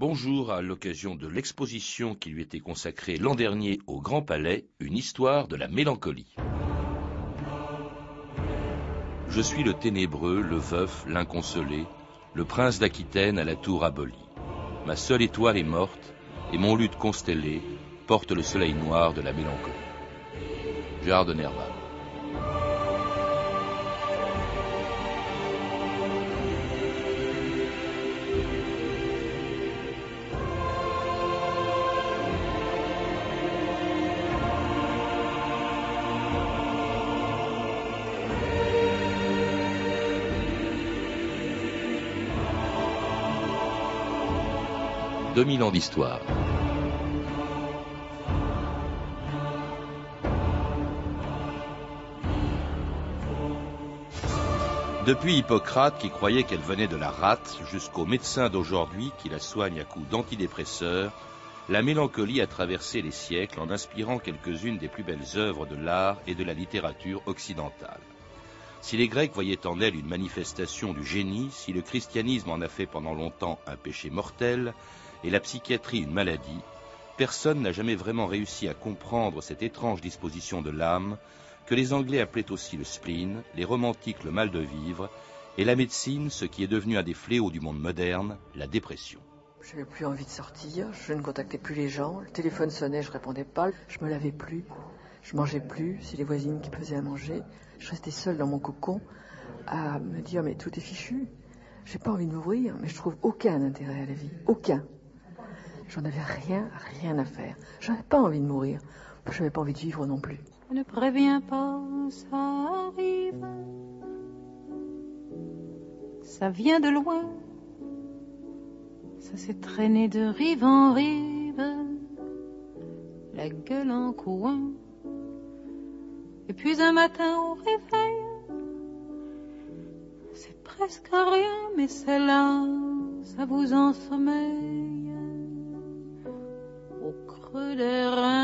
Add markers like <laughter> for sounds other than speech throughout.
Bonjour à l'occasion de l'exposition qui lui était consacrée l'an dernier au Grand Palais, une histoire de la mélancolie. Je suis le ténébreux, le veuf, l'inconsolé, le prince d'Aquitaine à la tour abolie. Ma seule étoile est morte, et mon lutte constellé porte le soleil noir de la mélancolie. Gérard de Nerval. 2000 ans d'histoire. Depuis Hippocrate qui croyait qu'elle venait de la rate jusqu'aux médecins d'aujourd'hui qui la soignent à coups d'antidépresseurs, la mélancolie a traversé les siècles en inspirant quelques-unes des plus belles œuvres de l'art et de la littérature occidentale. Si les Grecs voyaient en elle une manifestation du génie, si le christianisme en a fait pendant longtemps un péché mortel, et la psychiatrie une maladie, personne n'a jamais vraiment réussi à comprendre cette étrange disposition de l'âme que les Anglais appelaient aussi le spleen, les romantiques le mal de vivre, et la médecine ce qui est devenu un des fléaux du monde moderne, la dépression. Je n'avais plus envie de sortir, je ne contactais plus les gens, le téléphone sonnait, je répondais pas, je me lavais plus, je mangeais plus, c'est les voisines qui faisaient à manger. Je restais seule dans mon cocon à me dire mais tout est fichu. J'ai pas envie de m'ouvrir, mais je trouve aucun intérêt à la vie, aucun. J'en avais rien, rien à faire. J'avais pas envie de mourir. Je n'avais pas envie de vivre non plus. Ne préviens pas, ça arrive. Ça vient de loin. Ça s'est traîné de rive en rive. La gueule en coin. Et puis un matin au réveil. C'est presque rien, mais c'est là. Ça vous creux des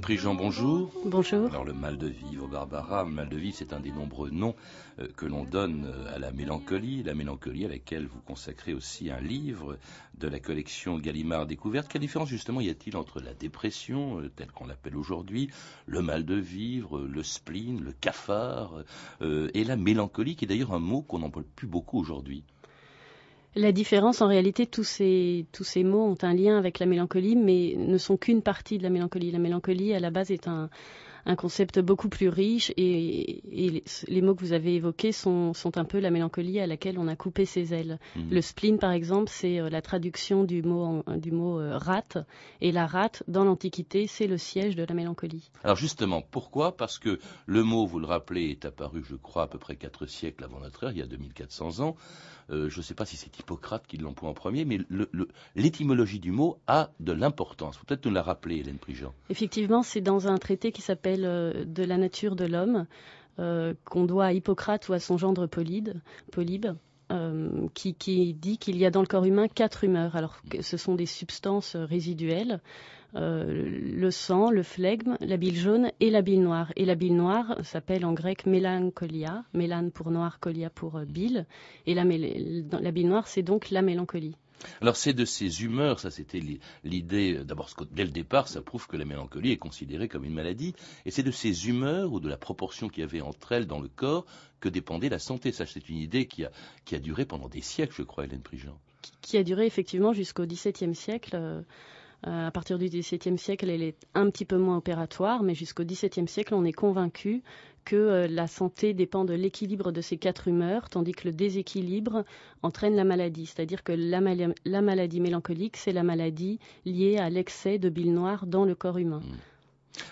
Prigent, bonjour. Bonjour. Alors le mal de vivre, Barbara, le mal de vivre, c'est un des nombreux noms euh, que l'on donne euh, à la mélancolie, la mélancolie à laquelle vous consacrez aussi un livre de la collection Gallimard Découverte. Quelle différence justement y a-t-il entre la dépression, euh, telle qu'on l'appelle aujourd'hui, le mal de vivre, le spleen, le cafard, et la mélancolie, qui est d'ailleurs un mot qu'on n'emploie plus beaucoup aujourd'hui? La différence, en réalité, tous ces, tous ces mots ont un lien avec la mélancolie, mais ne sont qu'une partie de la mélancolie. La mélancolie, à la base, est un, un concept beaucoup plus riche et, les, mots que vous avez évoqués sont, un peu la mélancolie à laquelle on a coupé ses ailes. Mhm. Le spleen, par exemple, c'est euh, la traduction du mot, du mot euh, rate et la rate, dans l'Antiquité, c'est le siège de la mélancolie. Alors justement, pourquoi? Parce que le mot, vous le rappelez, est apparu, je crois, à peu près quatre siècles avant notre ère, il y a 2400 ans. Euh, je ne sais pas si c'est Hippocrate qui l'emploie en premier, mais l'étymologie du mot a de l'importance. Peut-être nous la rappeler, Hélène Prigent. Effectivement, c'est dans un traité qui s'appelle euh, de la nature de l'homme, euh, qu'on doit à Hippocrate ou à son gendre Polybe, euh, qui, dit qu'il y a dans le corps humain quatre humeurs. Alors, ce sont des substances résiduelles. le sang, le flegme, la bile jaune et la bile noire. Et la bile noire s'appelle en grec mélancolia, mélane pour noir, colia pour bile. Et la bile noire, c'est donc la mélancolie. Alors c'est de ces humeurs, ça c'était l'idée, d'abord dès le départ, ça prouve que la mélancolie est considérée comme une maladie, et c'est de ces humeurs ou de la proportion qu'il y avait entre elles dans le corps que dépendait la santé. Ça c'est une idée qui a, qui a duré pendant des siècles, je crois, Hélène Prigent. Qui a duré effectivement jusqu'au XVIIe siècle. Euh, à partir du XVIIe siècle, elle est un petit peu moins opératoire, mais jusqu'au XVIIe siècle, on est convaincu que euh, la santé dépend de l'équilibre de ces quatre humeurs, tandis que le déséquilibre entraîne la maladie. C'est-à-dire que la, maladie mélancolique, c'est la maladie liée à l'excès de bile noire dans le corps humain. Mmh.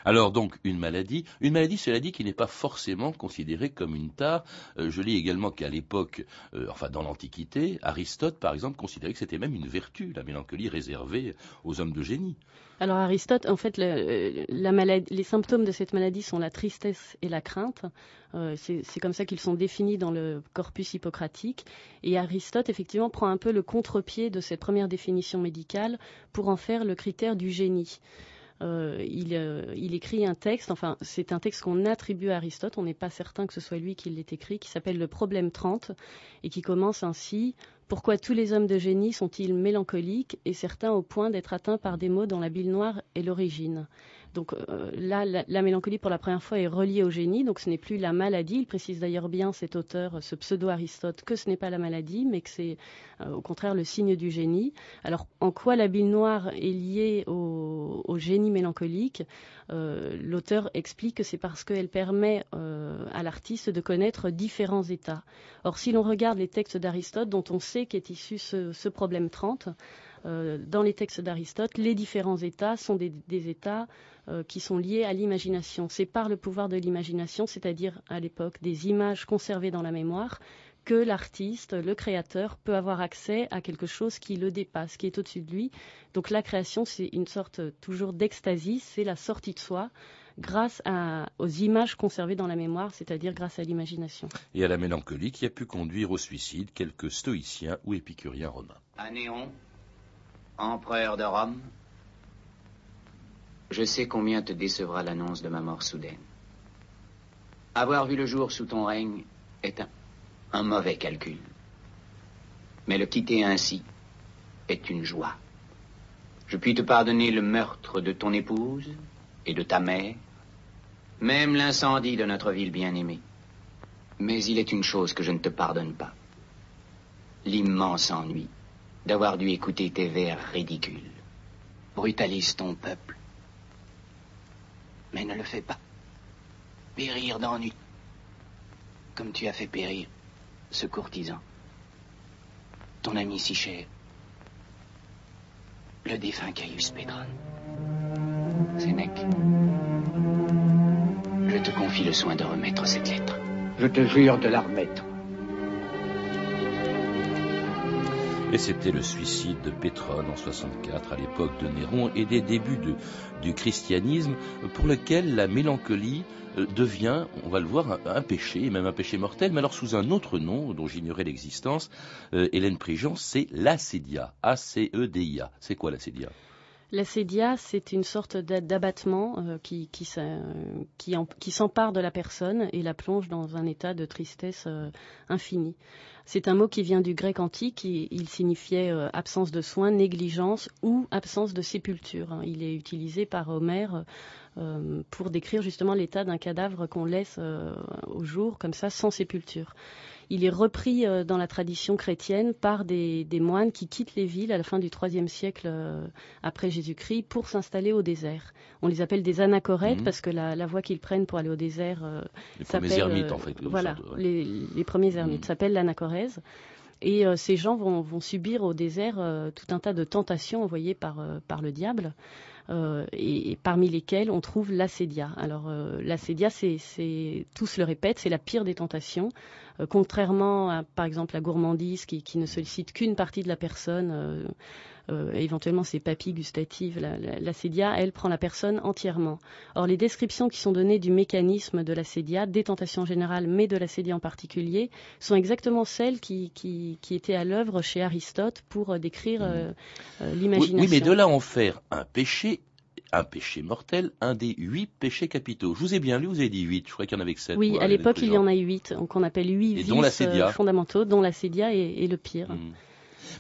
Alors donc une maladie, une maladie cela dit qui n'est pas forcément considérée comme une tare. Euh, je lis également qu'à l'époque, euh, enfin dans l'Antiquité, Aristote par exemple considérait que c'était même une vertu, la mélancolie réservée aux hommes de génie. Alors Aristote, en fait, les symptômes de cette maladie sont la tristesse et la crainte. Euh, c'est comme ça qu'ils sont définis dans le corpus hippocratique. Et Aristote, effectivement, prend un peu le contre-pied de cette première définition médicale pour en faire le critère du génie. Euh, euh, il, écrit un texte, enfin c'est un texte qu'on attribue à Aristote, on n'est pas certain que ce soit lui qui l'ait écrit, qui s'appelle Le problème 30 et qui commence ainsi Pourquoi tous les hommes de génie sont-ils mélancoliques et certains au point d'être atteints par des maux dont la bile noire est l'origine? Donc euh, là, la, mélancolie pour la première fois est reliée au génie, donc ce n'est plus la maladie. Il précise d'ailleurs bien cet auteur, ce pseudo-Aristote, que ce n'est pas la maladie, mais que c'est euh, au contraire le signe du génie. Alors en quoi la bile noire est liée au, génie mélancolique? Euh, L'auteur explique que c'est parce qu'elle permet à l'artiste de connaître différents états. Or si l'on regarde les textes d'Aristote, dont on sait qu'est issu ce, ce problème 30, dans les textes d'Aristote, les différents états sont des, des états euh, qui sont liées à l'imagination. C'est par le pouvoir de l'imagination, c'est-à-dire à, l'époque des images conservées dans la mémoire, que l'artiste, le créateur, peut avoir accès à quelque chose qui le dépasse, qui est au-dessus de lui. Donc la création, c'est une sorte toujours d'extasie, c'est la sortie de soi grâce aux images conservées dans la mémoire, c'est-à-dire grâce à l'imagination. Et à la mélancolie qui a pu conduire au suicide quelques stoïciens ou épicuriens romains. Anéon, empereur de Rome, je sais combien te décevra l'annonce de ma mort soudaine. Avoir vu le jour sous ton règne est un, mauvais calcul. Mais le quitter ainsi est une joie. Je puis te pardonner le meurtre de ton épouse et de ta mère, même l'incendie de notre ville bien-aimée. Mais il est une chose que je ne te pardonne pas. L'immense ennui d'avoir dû écouter tes vers ridicules. Brutalise ton peuple mais ne le fais pas. Périr d'ennui, comme tu as fait périr ce courtisan, ton ami si cher, le défunt Caius Pédron. Sénèque, je te confie le soin de remettre cette lettre. Je te jure de la remettre. Et c'était le suicide de Pétrone en 64, à l'époque de Néron et des débuts du christianisme, pour lequel la mélancolie euh, devient, on va le voir, un, péché, même un péché mortel, mais alors sous un autre nom dont j'ignorais l'existence. Euh, Hélène Prigent, c'est l'acédia, A-C-E-D-I-A. C'est quoi l'acédia? L'acédia, c'est une sorte d'abattement euh, qui, s'empare de la personne et la plonge dans un état de tristesse infinie. C'est un mot qui vient du grec antique. Il, signifiait euh, absence de soins, négligence ou absence de sépulture. Hein. Il est utilisé par Homère euh, pour décrire justement l'état d'un cadavre qu'on laisse euh, au jour, comme ça, sans sépulture il est repris euh, dans la tradition chrétienne par des, moines qui quittent les villes à la fin du IIIe siècle euh, après Jésus-Christ pour s'installer au désert. On les appelle des anachorètes mhm. parce que la, voie qu'ils prennent pour aller au désert euh, les premiers ermites en fait. Voilà, les, premiers ermites s'appellent l'anachorèse. Et ces gens vont, subir au désert tout un tas de tentations envoyées par, par le diable. Euh, et, parmi lesquels on trouve l'acédia. Alors euh, l'acédia, c'est, tous le répètent, c'est la pire des tentations. Euh, contrairement à, par exemple, la gourmandise qui, ne sollicite qu'une partie de la personne, éventuellement ses papilles gustatives, l'acédia, elle prend la personne entièrement. Or, les descriptions qui sont données du mécanisme de l'acédia, des tentations générales, mais de l'acédia en particulier, sont exactement celles qui, étaient à l'œuvre chez Aristote pour décrire l'imagination. oui, mais de là en faire un péché, un péché mortel, un des huit péchés capitaux. Je vous ai bien lu, vous avez dit huit, je crois qu'il y en avait que sept. Oui, à l'époque, il y en a huit, qu'on appelle huit vices euh, fondamentaux, dont la sédia est, le pire. Hmm.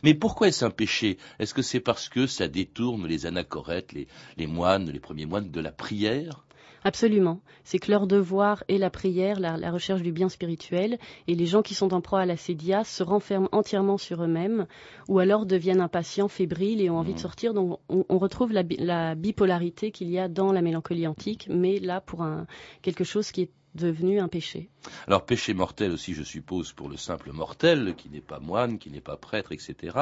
Mais pourquoi est-ce un péché? Est-ce que c'est parce que ça détourne les anachorètes, les moines, les premiers moines de la prière? Absolument. C'est que leur devoir est la prière, la, recherche du bien spirituel, et les gens qui sont en proie à la sédia se renferment entièrement sur eux-mêmes, ou alors deviennent impatients, fébriles et ont envie de mmh. sortir. Donc on, retrouve la, bipolarité qu'il y a dans la mélancolie antique, mais là pour un, quelque chose qui est devenu un péché. Alors péché mortel aussi, je suppose, pour le simple mortel, qui n'est pas moine, qui n'est pas prêtre, etc.,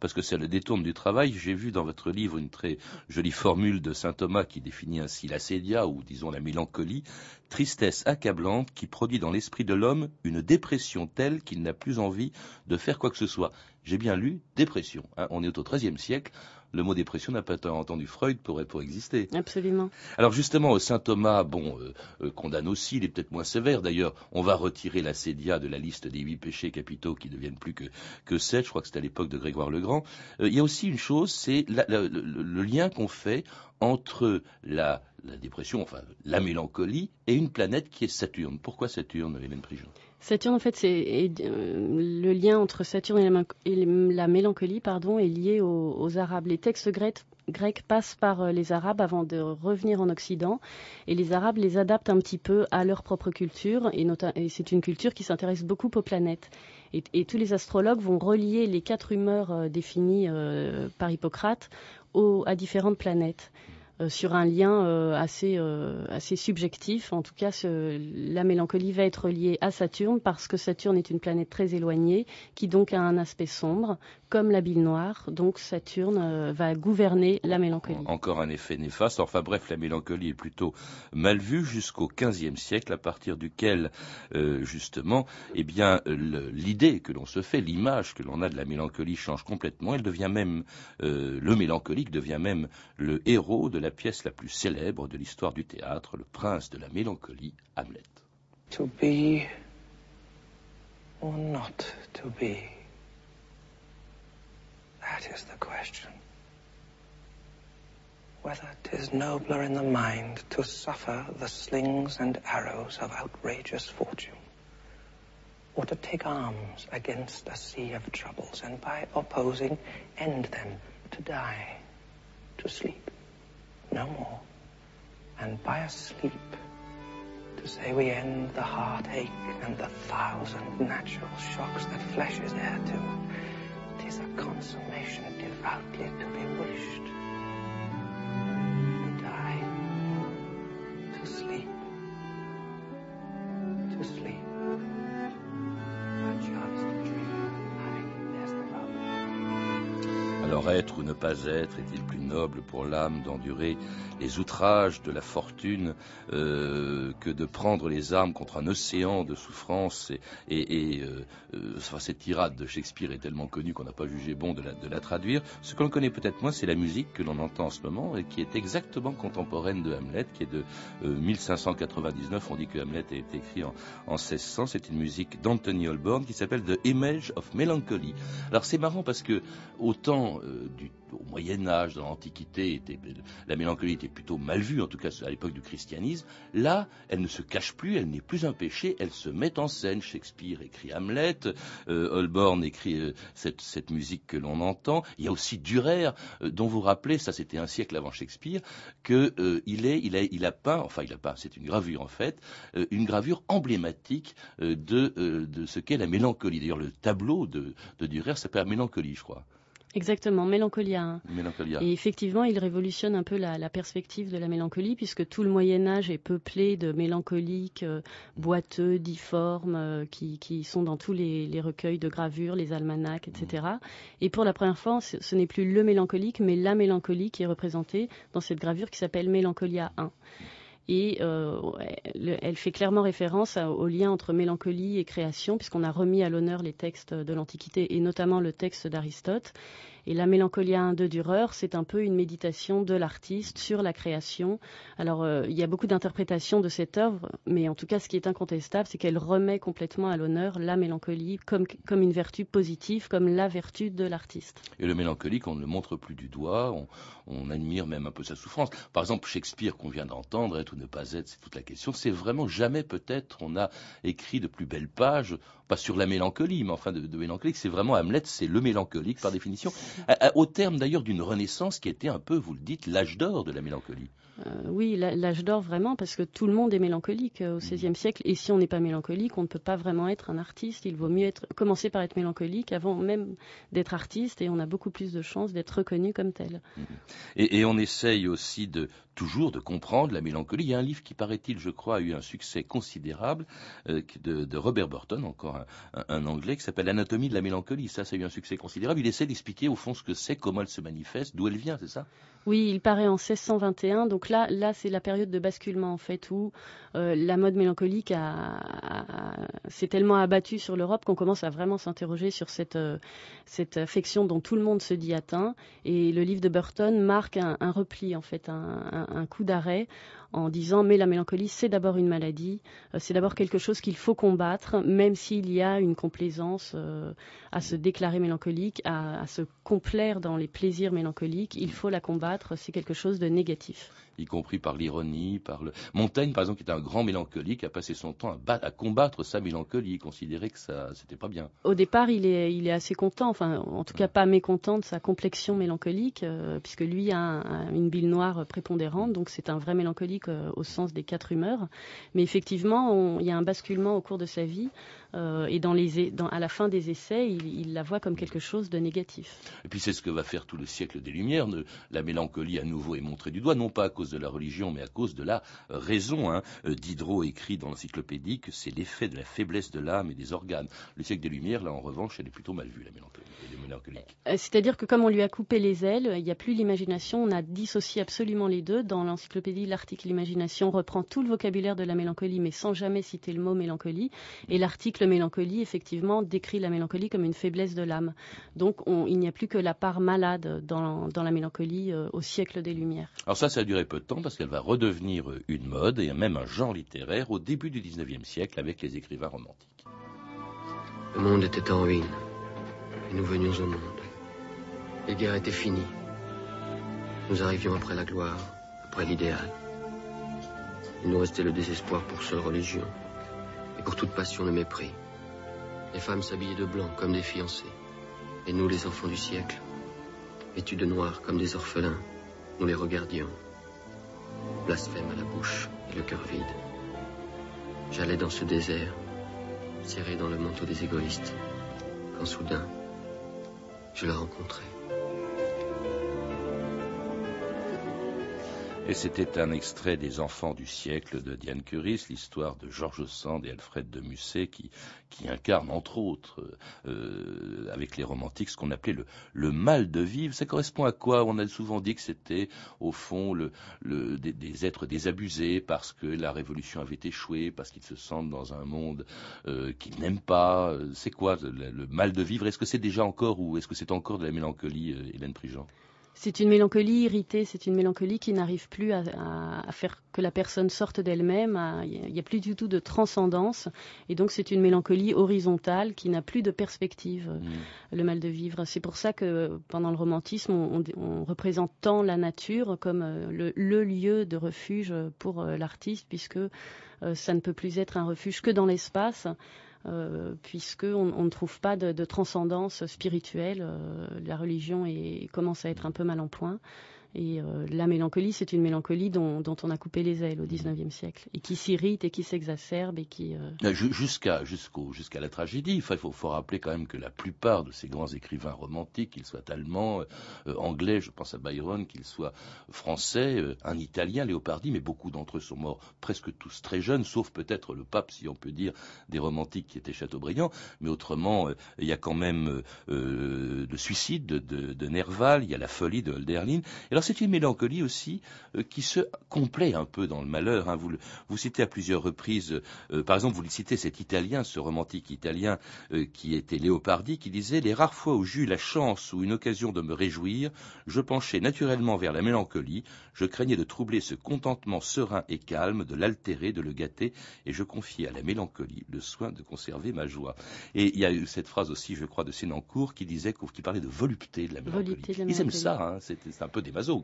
parce que ça le détourne du travail. J'ai vu dans votre livre une très jolie formule de saint Thomas qui définit ainsi la sédia, ou disons la mélancolie, tristesse accablante qui produit dans l'esprit de l'homme une dépression telle qu'il n'a plus envie de faire quoi que ce soit. J'ai bien lu dépression. Hein. on est au XIIIe siècle le mot dépression n'a pas entendu Freud pour, pour exister. Absolument. Alors justement, Saint Thomas, bon, euh, euh, condamne aussi, il est peut-être moins sévère. D'ailleurs, on va retirer la sédia de la liste des huit péchés capitaux qui deviennent plus que, que sept. Je crois que c'était à l'époque de Grégoire le Grand. Euh, il y a aussi une chose, c'est le, lien qu'on fait entre la, dépression, enfin la mélancolie, et une planète qui est Saturne. Pourquoi Saturne, Hélène Prigent? Saturne, en fait, c'est le lien entre Saturne et la, mélancolie, pardon, est lié aux, Arabes. Les textes grecs, passent par euh, les Arabes avant de revenir en Occident, et les Arabes les adaptent un petit peu à leur propre culture, et, c'est une culture qui s'intéresse beaucoup aux planètes. Et, tous les astrologues vont relier les quatre humeurs euh, définies euh, par Hippocrate à différentes planètes. Euh, sur un lien euh, assez, euh, assez subjectif. En tout cas, la mélancolie va être liée à Saturne parce que Saturne est une planète très éloignée qui donc a un aspect sombre, comme la bile noire. Donc Saturne va gouverner la mélancolie. Encore un effet néfaste. Enfin bref, la mélancolie est plutôt mal vue jusqu'au XVe siècle, à partir duquel justement, eh bien, l'idée que l'on se fait, l'image que l'on a de la mélancolie change complètement. Elle devient même le mélancolique devient même le héros de la la pièce la plus célèbre de l'histoire du théâtre, Le Prince de la Mélancolie, Hamlet. To be or not to be? That is the question. Whether 'tis nobler in the mind to suffer the slings and arrows of outrageous fortune, or to take arms against a sea of troubles, and by opposing end them to die, to sleep. No more. And by a sleep, to say we end the heartache and the thousand natural shocks that flesh is heir to, tis a consummation devoutly to be wished. Être ou ne pas être, est-il plus noble pour l'âme d'endurer les outrages de la fortune euh, que de prendre les armes contre un océan de souffrance et, euh, euh, cette tirade de Shakespeare est tellement connue qu'on n'a pas jugé bon de la, traduire. Ce que l'on connaît peut-être moins, c'est la musique que l'on entend en ce moment et qui est exactement contemporaine de Hamlet, qui est de 1599. On dit que Hamlet a été écrit en, en 1600. C'est une musique d'Anthony Holborn qui s'appelle The Image of Melancholy. Alors c'est marrant parce que autant euh, au Moyen Âge, dans l'Antiquité, la mélancolie était plutôt mal vue, en tout cas à l'époque du christianisme. Là, elle ne se cache plus, elle n'est plus un péché, elle se met en scène. Shakespeare écrit Hamlet, euh, Holborn écrit euh, cette, musique que l'on entend. Il y a aussi Durer, dont vous rappelez, ça c'était un siècle avant Shakespeare, qu'il a, peint, enfin il a peint, c'est une gravure en fait, une gravure emblématique de, de ce qu'est la mélancolie. D'ailleurs, le tableau de, de Durer s'appelle Mélancolie, je crois. Exactement, Mélancolia. Et effectivement, il révolutionne un peu la, perspective de la mélancolie, puisque tout le Moyen Âge est peuplé de mélancoliques euh, boiteux, difformes, euh, qui, sont dans tous les, recueils de gravures, les almanachs, etc. Et pour la première fois, ce, n'est plus le mélancolique, mais la mélancolie qui est représentée dans cette gravure qui s'appelle Mélancolia 1 et euh, elle fait clairement référence au lien entre mélancolie et création, puisqu'on a remis à l'honneur les textes de l'Antiquité et notamment le texte d'Aristote. Et la Mélancolia de Dürer, c'est un peu une méditation de l'artiste sur la création. Alors, euh, il y a beaucoup d'interprétations de cette œuvre, mais en tout cas, ce qui est incontestable, c'est qu'elle remet complètement à l'honneur la mélancolie comme, comme une vertu positive, comme la vertu de l'artiste. Et le mélancolique, on ne le montre plus du doigt, on, admire même un peu sa souffrance. Par exemple, Shakespeare qu'on vient d'entendre, être ou ne pas être, c'est toute la question. C'est vraiment jamais peut-être on a écrit de plus belles pages, pas sur la mélancolie, mais enfin de, de mélancolique. C'est vraiment Hamlet, c'est le mélancolique par définition au terme d'ailleurs d'une renaissance qui était un peu, vous le dites, l'âge d'or de la mélancolie. Euh, oui, l'âge d'or vraiment, parce que tout le monde est mélancolique euh, au XVIe siècle, et si on n'est pas mélancolique, on ne peut pas vraiment être un artiste. Il vaut mieux être, commencer par être mélancolique avant même d'être artiste, et on a beaucoup plus de chances d'être reconnu comme tel. Et, on essaye aussi de toujours de comprendre la mélancolie. Il y a un livre qui, paraît-il, je crois, a eu un succès considérable euh, de, Robert Burton, encore un, anglais, qui s'appelle Anatomie de la mélancolie. Ça, ça a eu un succès considérable. Il essaie d'expliquer au fond ce que c'est, comment elle se manifeste, d'où elle vient, c'est ça? Oui, il paraît en 1621. Donc là, là c'est la période de basculement, en fait, où euh, la mode mélancolique s'est tellement abattue sur l'Europe qu'on commence à vraiment s'interroger sur cette, euh, cette affection dont tout le monde se dit atteint. Et le livre de Burton marque un, repli, en fait, un coup d'arrêt en disant mais la mélancolie c'est d'abord une maladie, euh, c'est d'abord quelque chose qu'il faut combattre, même s'il y a une complaisance à se déclarer mélancolique, à, se complaire dans les plaisirs mélancoliques, il faut la combattre, c'est quelque chose de négatif y compris par l'ironie, par le... Montaigne, par exemple, qui était un grand mélancolique, a passé son temps à, à combattre sa mélancolie, considérait que ça, c'était pas bien. Au départ, il est, il est assez content, enfin, en tout cas pas mécontent de sa complexion mélancolique, euh, puisque lui a, une bile noire prépondérante, donc c'est un vrai mélancolique euh, au sens des quatre humeurs. Mais effectivement, il y a un basculement au cours de sa vie euh, et dans les, dans, à la fin des essais, il, la voit comme quelque chose de négatif. Et puis c'est ce que va faire tout le siècle des Lumières. La mélancolie à nouveau est montrée du doigt, non pas à cause de la religion, mais à cause de la raison. Hein. Euh, Diderot écrit dans l'encyclopédie que c'est l'effet de la faiblesse de l'âme et des organes. Le siècle des Lumières, là en revanche, elle est plutôt mal vue, la mélancolie. Euh, c'est-à-dire que comme on lui a coupé les ailes, il n'y a plus l'imagination, on a dissocié absolument les deux. Dans l'encyclopédie, l'article Imagination reprend tout le vocabulaire de la mélancolie, mais sans jamais citer le mot mélancolie. Et l'article mélancolie, effectivement, décrit la mélancolie comme une faiblesse de l'âme. Donc il n'y a plus que la part malade dans, la mélancolie euh, au siècle des Lumières. Alors ça, ça a duré peu parce qu'elle va redevenir une mode et même un genre littéraire au début du XIXe siècle avec les écrivains romantiques. Le monde était en ruine et nous venions au monde. Les guerres étaient finies. Nous arrivions après la gloire, après l'idéal. Il nous restait le désespoir pour seule religion et pour toute passion de mépris. Les femmes s'habillaient de blanc comme des fiancées. Et nous, les enfants du siècle, vêtus de noir comme des orphelins, nous les regardions. Blasphème à la bouche et le cœur vide. J'allais dans ce désert, serré dans le manteau des égoïstes, quand soudain, je la rencontrais. Et c'était un extrait des Enfants du siècle de Diane Curis, l'histoire de Georges Sand et Alfred de Musset, qui, qui incarne entre autres, euh, avec les romantiques, ce qu'on appelait le, le, mal de vivre. Ça correspond à quoi? On a souvent dit que c'était, au fond, le, le, des, êtres désabusés parce que la révolution avait échoué, parce qu'ils se sentent dans un monde euh, qu'ils n'aiment pas. C'est quoi le, mal de vivre? Est-ce que c'est déjà encore ou est-ce que c'est encore de la mélancolie, euh, Hélène Prigent? C'est une mélancolie irritée, c'est une mélancolie qui n'arrive plus à, faire que la personne sorte d'elle-même, il n'y a, plus du tout de transcendance, et donc c'est une mélancolie horizontale qui n'a plus de perspective, mmh. le mal de vivre. C'est pour ça que pendant le romantisme, on, représente tant la nature comme euh, le, lieu de refuge pour euh, l'artiste, puisque euh, ça ne peut plus être un refuge que dans l'espace. Euh, puisqu'on on ne trouve pas de, transcendance spirituelle. Euh, la religion commence à être un peu mal en point. Et euh, la mélancolie, c'est une mélancolie dont, on a coupé les ailes au XIXe siècle, et qui s'irrite et qui s'exacerbe et qui... Euh, jusqu'à jusqu'à la tragédie. il faut, faut, rappeler quand même que la plupart de ces grands écrivains romantiques, qu'ils soient allemands, euh, anglais, je pense à Byron, qu'ils soient français, un italien, Léopardi, mais beaucoup d'entre eux sont morts presque tous très jeunes, sauf peut-être le pape, si on peut dire, des romantiques qui étaient Chateaubriand. Mais autrement, il y a quand même le suicide de, de, Nerval, il y a la folie de Hölderlin. Alors c'est une mélancolie aussi euh, qui se complaît un peu dans le malheur. Hein. Vous, vous citez à plusieurs reprises, euh, par exemple, vous citez cet Italien, ce romantique italien euh, qui était Léopardi, qui disait les rares fois où j'eus la chance ou une occasion de me réjouir, je penchais naturellement vers la mélancolie. Je craignais de troubler ce contentement serein et calme, de l'altérer, de le gâter, et je confiais à la mélancolie le soin de conserver ma joie. Et il y a eu cette phrase aussi, je crois, de Sénancourt qui disait, qui parlait de volupté de la mélancolie. Ils aiment ça, hein, c'est un peu des masos.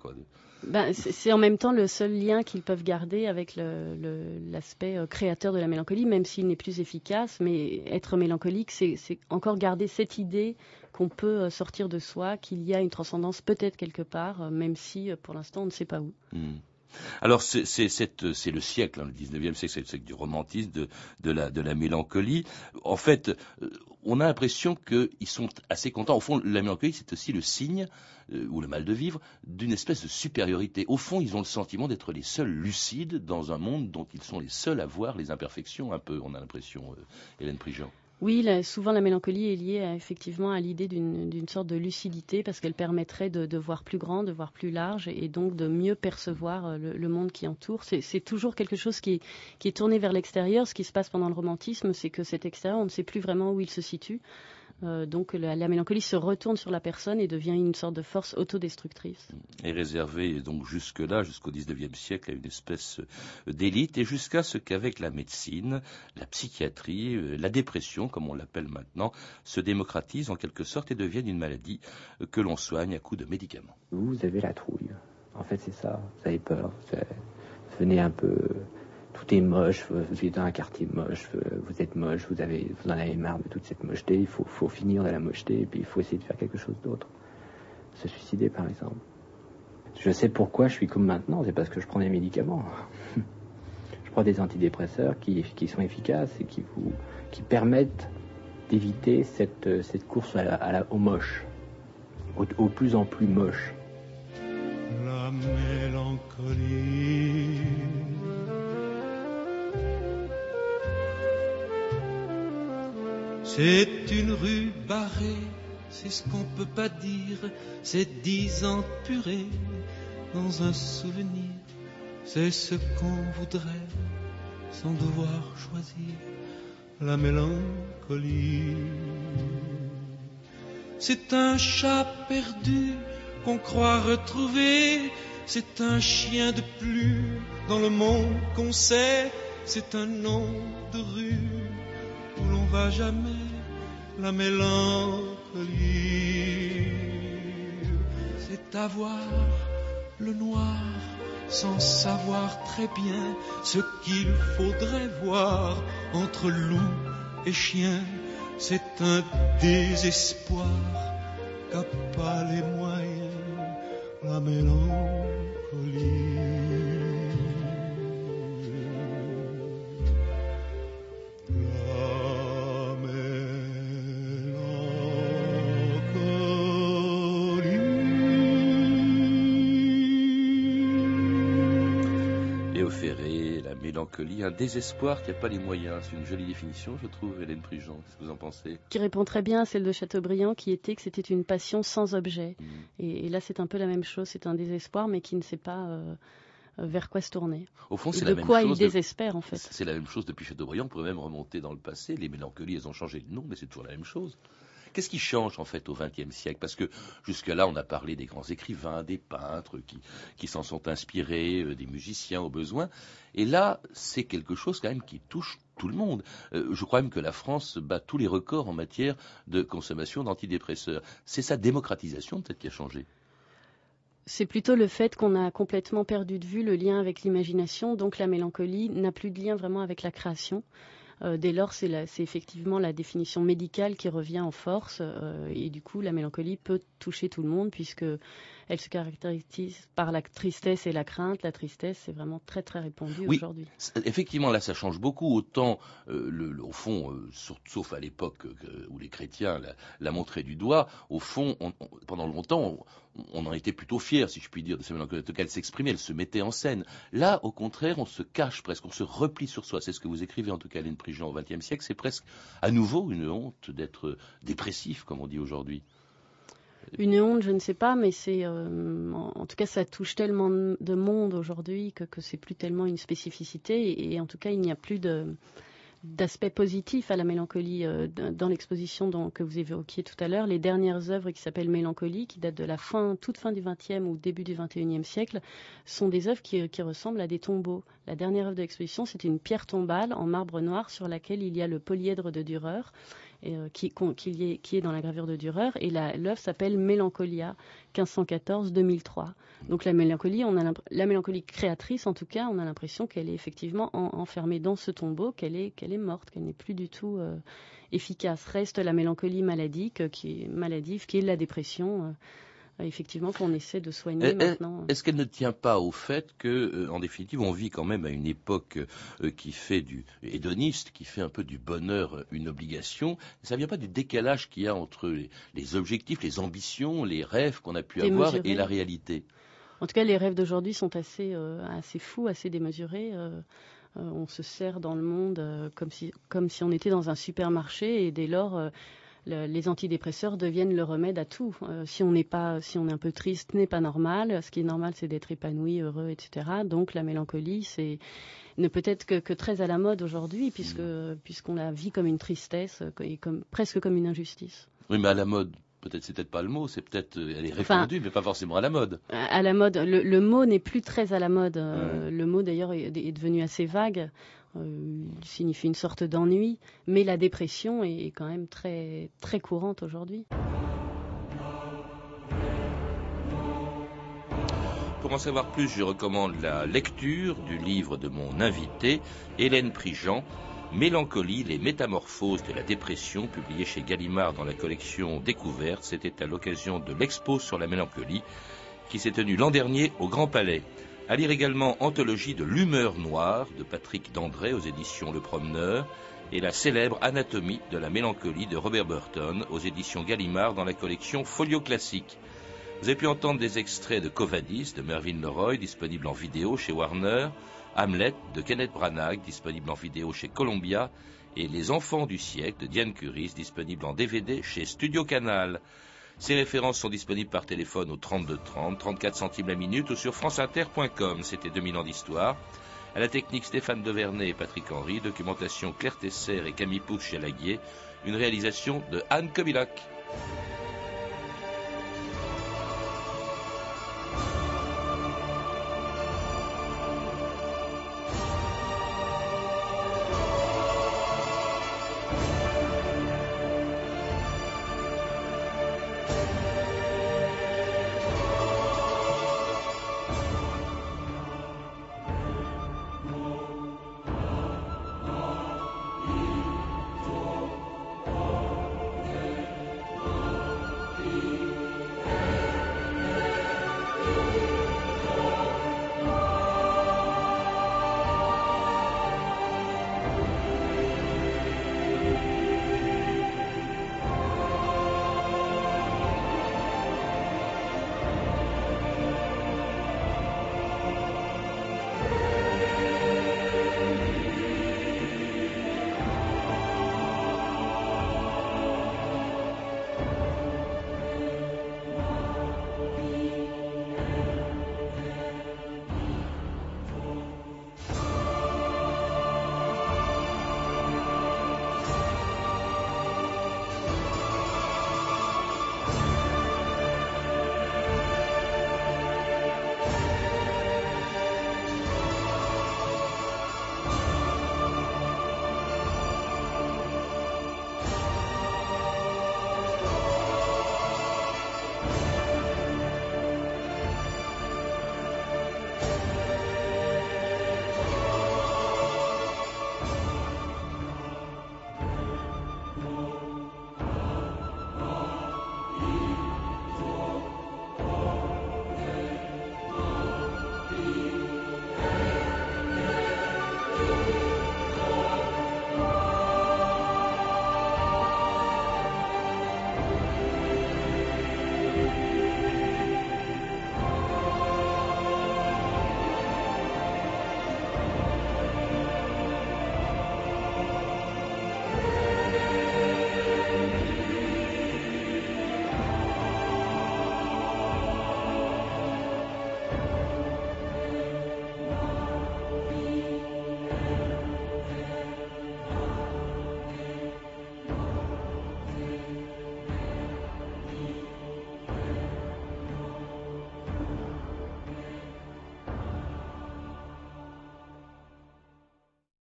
Ben, c'est en même temps le seul lien qu'ils peuvent garder avec l'aspect euh, créateur de la mélancolie, même s'il n'est plus efficace. Mais être mélancolique, c'est encore garder cette idée qu'on peut euh, sortir de soi, qu'il y a une transcendance peut-être quelque part, euh, même si pour l'instant on ne sait pas où. Hmm. Alors c'est le siècle, hein, le 19e siècle, c'est le siècle du romantisme, de, la mélancolie. En fait, euh, on a l'impression qu'ils sont assez contents. Au fond, la mélancolie, c'est aussi le signe, euh, ou le mal de vivre, d'une espèce de supériorité. Au fond, ils ont le sentiment d'être les seuls lucides dans un monde dont ils sont les seuls à voir les imperfections, un peu, on a l'impression, euh, Hélène Prigent. Oui, souvent la mélancolie est liée effectivement à l'idée d'une sorte de lucidité parce qu'elle permettrait de, voir plus grand, de voir plus large et, donc de mieux percevoir euh, le, monde qui entoure. C'est toujours quelque chose qui est tourné vers l'extérieur. Ce qui se passe pendant le romantisme, c'est que cet extérieur, on ne sait plus vraiment où il se situe. Euh, donc la, mélancolie se retourne sur la personne et devient une sorte de force autodestructrice. Et réservée donc jusque-là, jusqu'au XIXe siècle, à une espèce d'élite, et jusqu'à ce qu'avec la médecine, la psychiatrie, euh, la dépression, comme on l'appelle maintenant, se démocratise en quelque sorte et devienne une maladie que l'on soigne à coups de médicaments. Vous avez la trouille. En fait, c'est ça. Vous avez peur. Venez un peu tout est moche, vous êtes dans un quartier moche, vous êtes moche, vous, avez, vous en avez marre de toute cette mocheté, il faut, faut finir de la mocheté, et puis il faut essayer de faire quelque chose d'autre. Se suicider, par exemple. Je sais pourquoi je suis comme maintenant, c'est parce que je prends des médicaments. <laughs> je prends des antidépresseurs qui, sont efficaces et qui, vous, qui permettent d'éviter cette, cette course à la, au moche, au plus en plus moche. C'est une rue barrée, c'est ce qu'on peut pas dire, c'est dix ans purée dans un souvenir, c'est ce qu'on voudrait sans devoir choisir la mélancolie. C'est un chat perdu qu'on croit retrouver, c'est un chien de plus dans le monde qu'on sait, c'est un nom de rue où l'on va jamais la mélancolie. C'est avoir le noir sans savoir très bien ce qu'il faudrait voir entre loup et chien. C'est un désespoir qu'a pas les moyens la mélancolie. Mélancolie, un désespoir qui n'a pas les moyens. C'est une jolie définition, je trouve, Hélène Prigent. Qu'est-ce que vous en pensez? Qui répond très bien à celle de Chateaubriand, qui était que c'était une passion sans objet. Mm. Et, là, c'est un peu la même chose. C'est un désespoir, mais qui ne sait pas. Euh, vers quoi se tourner. Au fond, c'est de la quoi il désespère en fait. C'est la même chose depuis Chateaubriand. On pourrait même remonter dans le passé. Les mélancolies, elles ont changé de nom, mais c'est toujours la même chose. Qu'est-ce qui change en fait au XXe siècle? Parce que jusque-là, on a parlé des grands écrivains, des peintres qui, qui s'en sont inspirés, euh, des musiciens au besoin. Et là, c'est quelque chose quand même qui touche tout le monde. Euh, je crois même que la France bat tous les records en matière de consommation d'antidépresseurs. C'est sa démocratisation peut-être qui a changé? C'est plutôt le fait qu'on a complètement perdu de vue le lien avec l'imagination, donc la mélancolie n'a plus de lien vraiment avec la création. Euh, dès lors, c'est effectivement la définition médicale qui revient en force. Euh, et du coup, la mélancolie peut toucher tout le monde puisque elle se caractérise par la tristesse et la crainte. La tristesse, c'est vraiment très très répandu oui, aujourd'hui. Effectivement, là, ça change beaucoup. Autant, euh, le, au fond, sauf à l'époque où les chrétiens la, la, montraient du doigt, au fond, pendant longtemps, on en était plutôt fiers, si je puis dire, de cette mélancolie qu'elle s'exprimait, elle se mettait en scène. Là, au contraire, on se cache presque, on se replie sur soi. C'est ce que vous écrivez, en tout cas, Hélène Prigent, au XXe siècle. C'est presque à nouveau une honte d'être dépressif, comme on dit aujourd'hui. Une honte, je ne sais pas, mais c'est euh, en tout cas ça touche tellement de monde aujourd'hui que, que c'est plus tellement une spécificité et en tout cas il n'y a plus d'aspect positif à la mélancolie euh, dans l'exposition que vous évoquiez tout à l'heure. Les dernières œuvres qui s'appellent Mélancolie, qui datent de la fin, toute fin du XXe ou début du XXIe siècle, sont des œuvres qui, ressemblent à des tombeaux. La dernière œuvre de l'exposition, c'est une pierre tombale en marbre noir sur laquelle il y a le polyèdre de Dürer euh, qui, est, dans la gravure de Dürer. Et l'œuvre s'appelle Mélancolia 1514-2003. Donc la mélancolie, on a la mélancolie créatrice, en tout cas, on a l'impression qu'elle est effectivement enfermée dans ce tombeau, qu'elle est, morte, qu'elle n'est plus du tout euh, efficace. Reste la mélancolie qui est maladive, qui est la dépression. Effectivement qu'on essaie de soigner maintenant. Est-ce qu'elle ne tient pas au fait que, en définitive, on vit quand même à une époque qui fait du hédoniste, qui fait un peu du bonheur une obligation Ça ne vient pas du décalage qu'il y a entre les, objectifs, les ambitions, les rêves qu'on a pu avoir et la réalité? En tout cas, les rêves d'aujourd'hui sont assez, assez fous, assez démesurés. Euh, on se sert dans le monde euh, comme si, comme si on était dans un supermarché et dès lors euh, les antidépresseurs deviennent le remède à tout. si on n'est pas, si on est un peu triste, n'est pas normal. Ce qui est normal, c'est d'être épanoui, heureux, etc. Donc la mélancolie, c'est ne peut être que, très à la mode aujourd'hui, puisque mmh. puisqu'on la vit comme une tristesse et comme presque comme une injustice. Oui, mais à la mode, peut-être c'est peut-être pas le mot, c'est peut-être euh, elle est répandue, mais pas forcément à la mode. À la mode, le, mot n'est plus très à la mode. Euh, le mot d'ailleurs est, devenu assez vague. Euh, signifie une sorte d'ennui, mais la dépression est quand même très courante aujourd'hui. Pour en savoir plus, je recommande la lecture du livre de mon invité, Hélène Prigent, Mélancolie, les métamorphoses de la dépression, publié chez Gallimard dans la collection Découverte. C'était à l'occasion de l'expo sur la mélancolie qui s'est tenue l'an dernier au Grand Palais. À lire également Anthologie de l'humeur noire de Patrick Dandré aux éditions Le Promeneur et la célèbre Anatomie de la mélancolie de Robert Burton aux éditions Gallimard dans la collection Folio Classique. Vous avez pu entendre des extraits de Covadis de Mervyn Leroy, disponible en vidéo chez Warner, Hamlet de Kenneth Branagh, disponible en vidéo chez Columbia, et Les Enfants du siècle de Diane Curis, disponible en DVD chez Studio Canal. Ces références sont disponibles par téléphone au 32 30, 34 centimes la minute ou sur franceinter.com. C'était 2000 ans d'histoire. À la technique Stéphane Devernay et Patrick Henry, documentation Claire Tesser et Camille Pouche chez Laguier, une réalisation de Anne Kobilac.